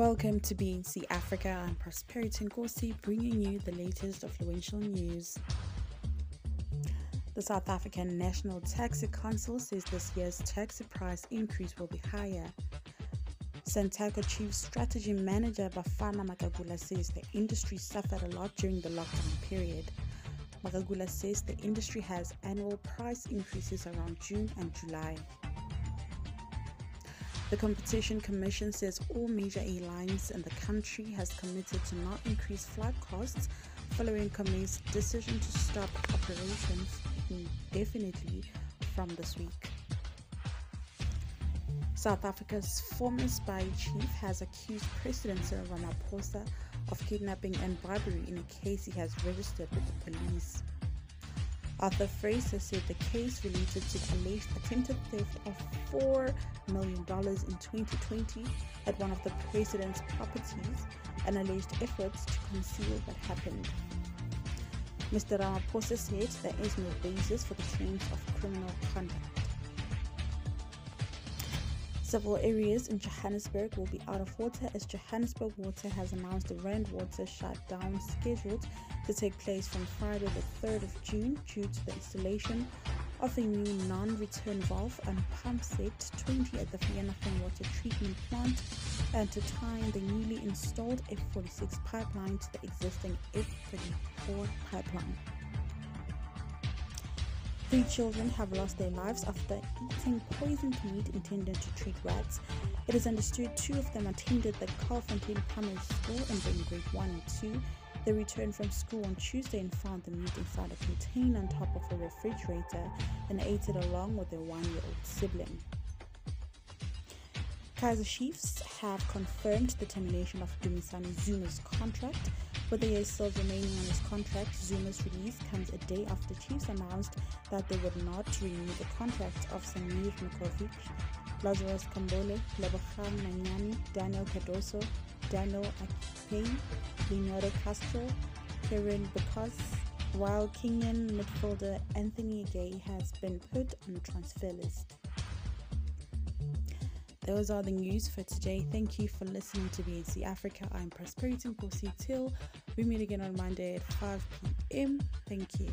Welcome to BNC Africa. I'm Prosperity Nkosi, bringing you the latest influential news. The South African National Taxi Council says this year's taxi price increase will be higher. Santaco Chief Strategy Manager Bafana Magagula says the industry suffered a lot during the lockdown period. Magagula says the industry has annual price increases around June and July. The Competition Commission says all major airlines in the country has committed to not increase flight costs following Comair's decision to stop operations indefinitely from this week. South Africa's former spy chief has accused President Cyril Ramaphosa of kidnapping and bribery in a case he has registered with the police. Arthur Fraser said the case related to alleged attempted theft of $4 million in 2020 at one of the president's properties and alleged efforts to conceal what happened. Mr. Ramaphosa said there is no basis for the claims of criminal conduct. Several areas in Johannesburg will be out of water as Johannesburg Water has announced a Rand water shutdown scheduled to take place from Friday the 3rd of June due to the installation of a new non-return valve and pump set 20 at the Vereeniging water treatment plant and to tie the newly installed F46 pipeline to the existing F34 pipeline. Three children have lost their lives after eating poisoned meat intended to treat rats. It is understood two of them attended the Carlfontein Primary School and in grade 1 and 2. They returned from school on Tuesday and found the meat inside a container on top of a refrigerator and ate it along with their one year old sibling. Kaizer Chiefs have confirmed the termination of Dumisani Zuma's contract with the year still remaining on his contract, Zuma's release comes a day after Chiefs announced that they would not renew the contract of Samir Nurković, Lazarus Kambole, Lebogang Manyama, Daniel Cardoso, Daniel Akpeyi, Leonardo Castro, Kearyn Baccus, while Kenyan midfielder Anthony Gay has been put on the transfer list. Those are the news for today. Thank you for listening to BNC Africa. I'm Prosperity Nkosi till we meet again on Monday at 5 p.m. Thank you.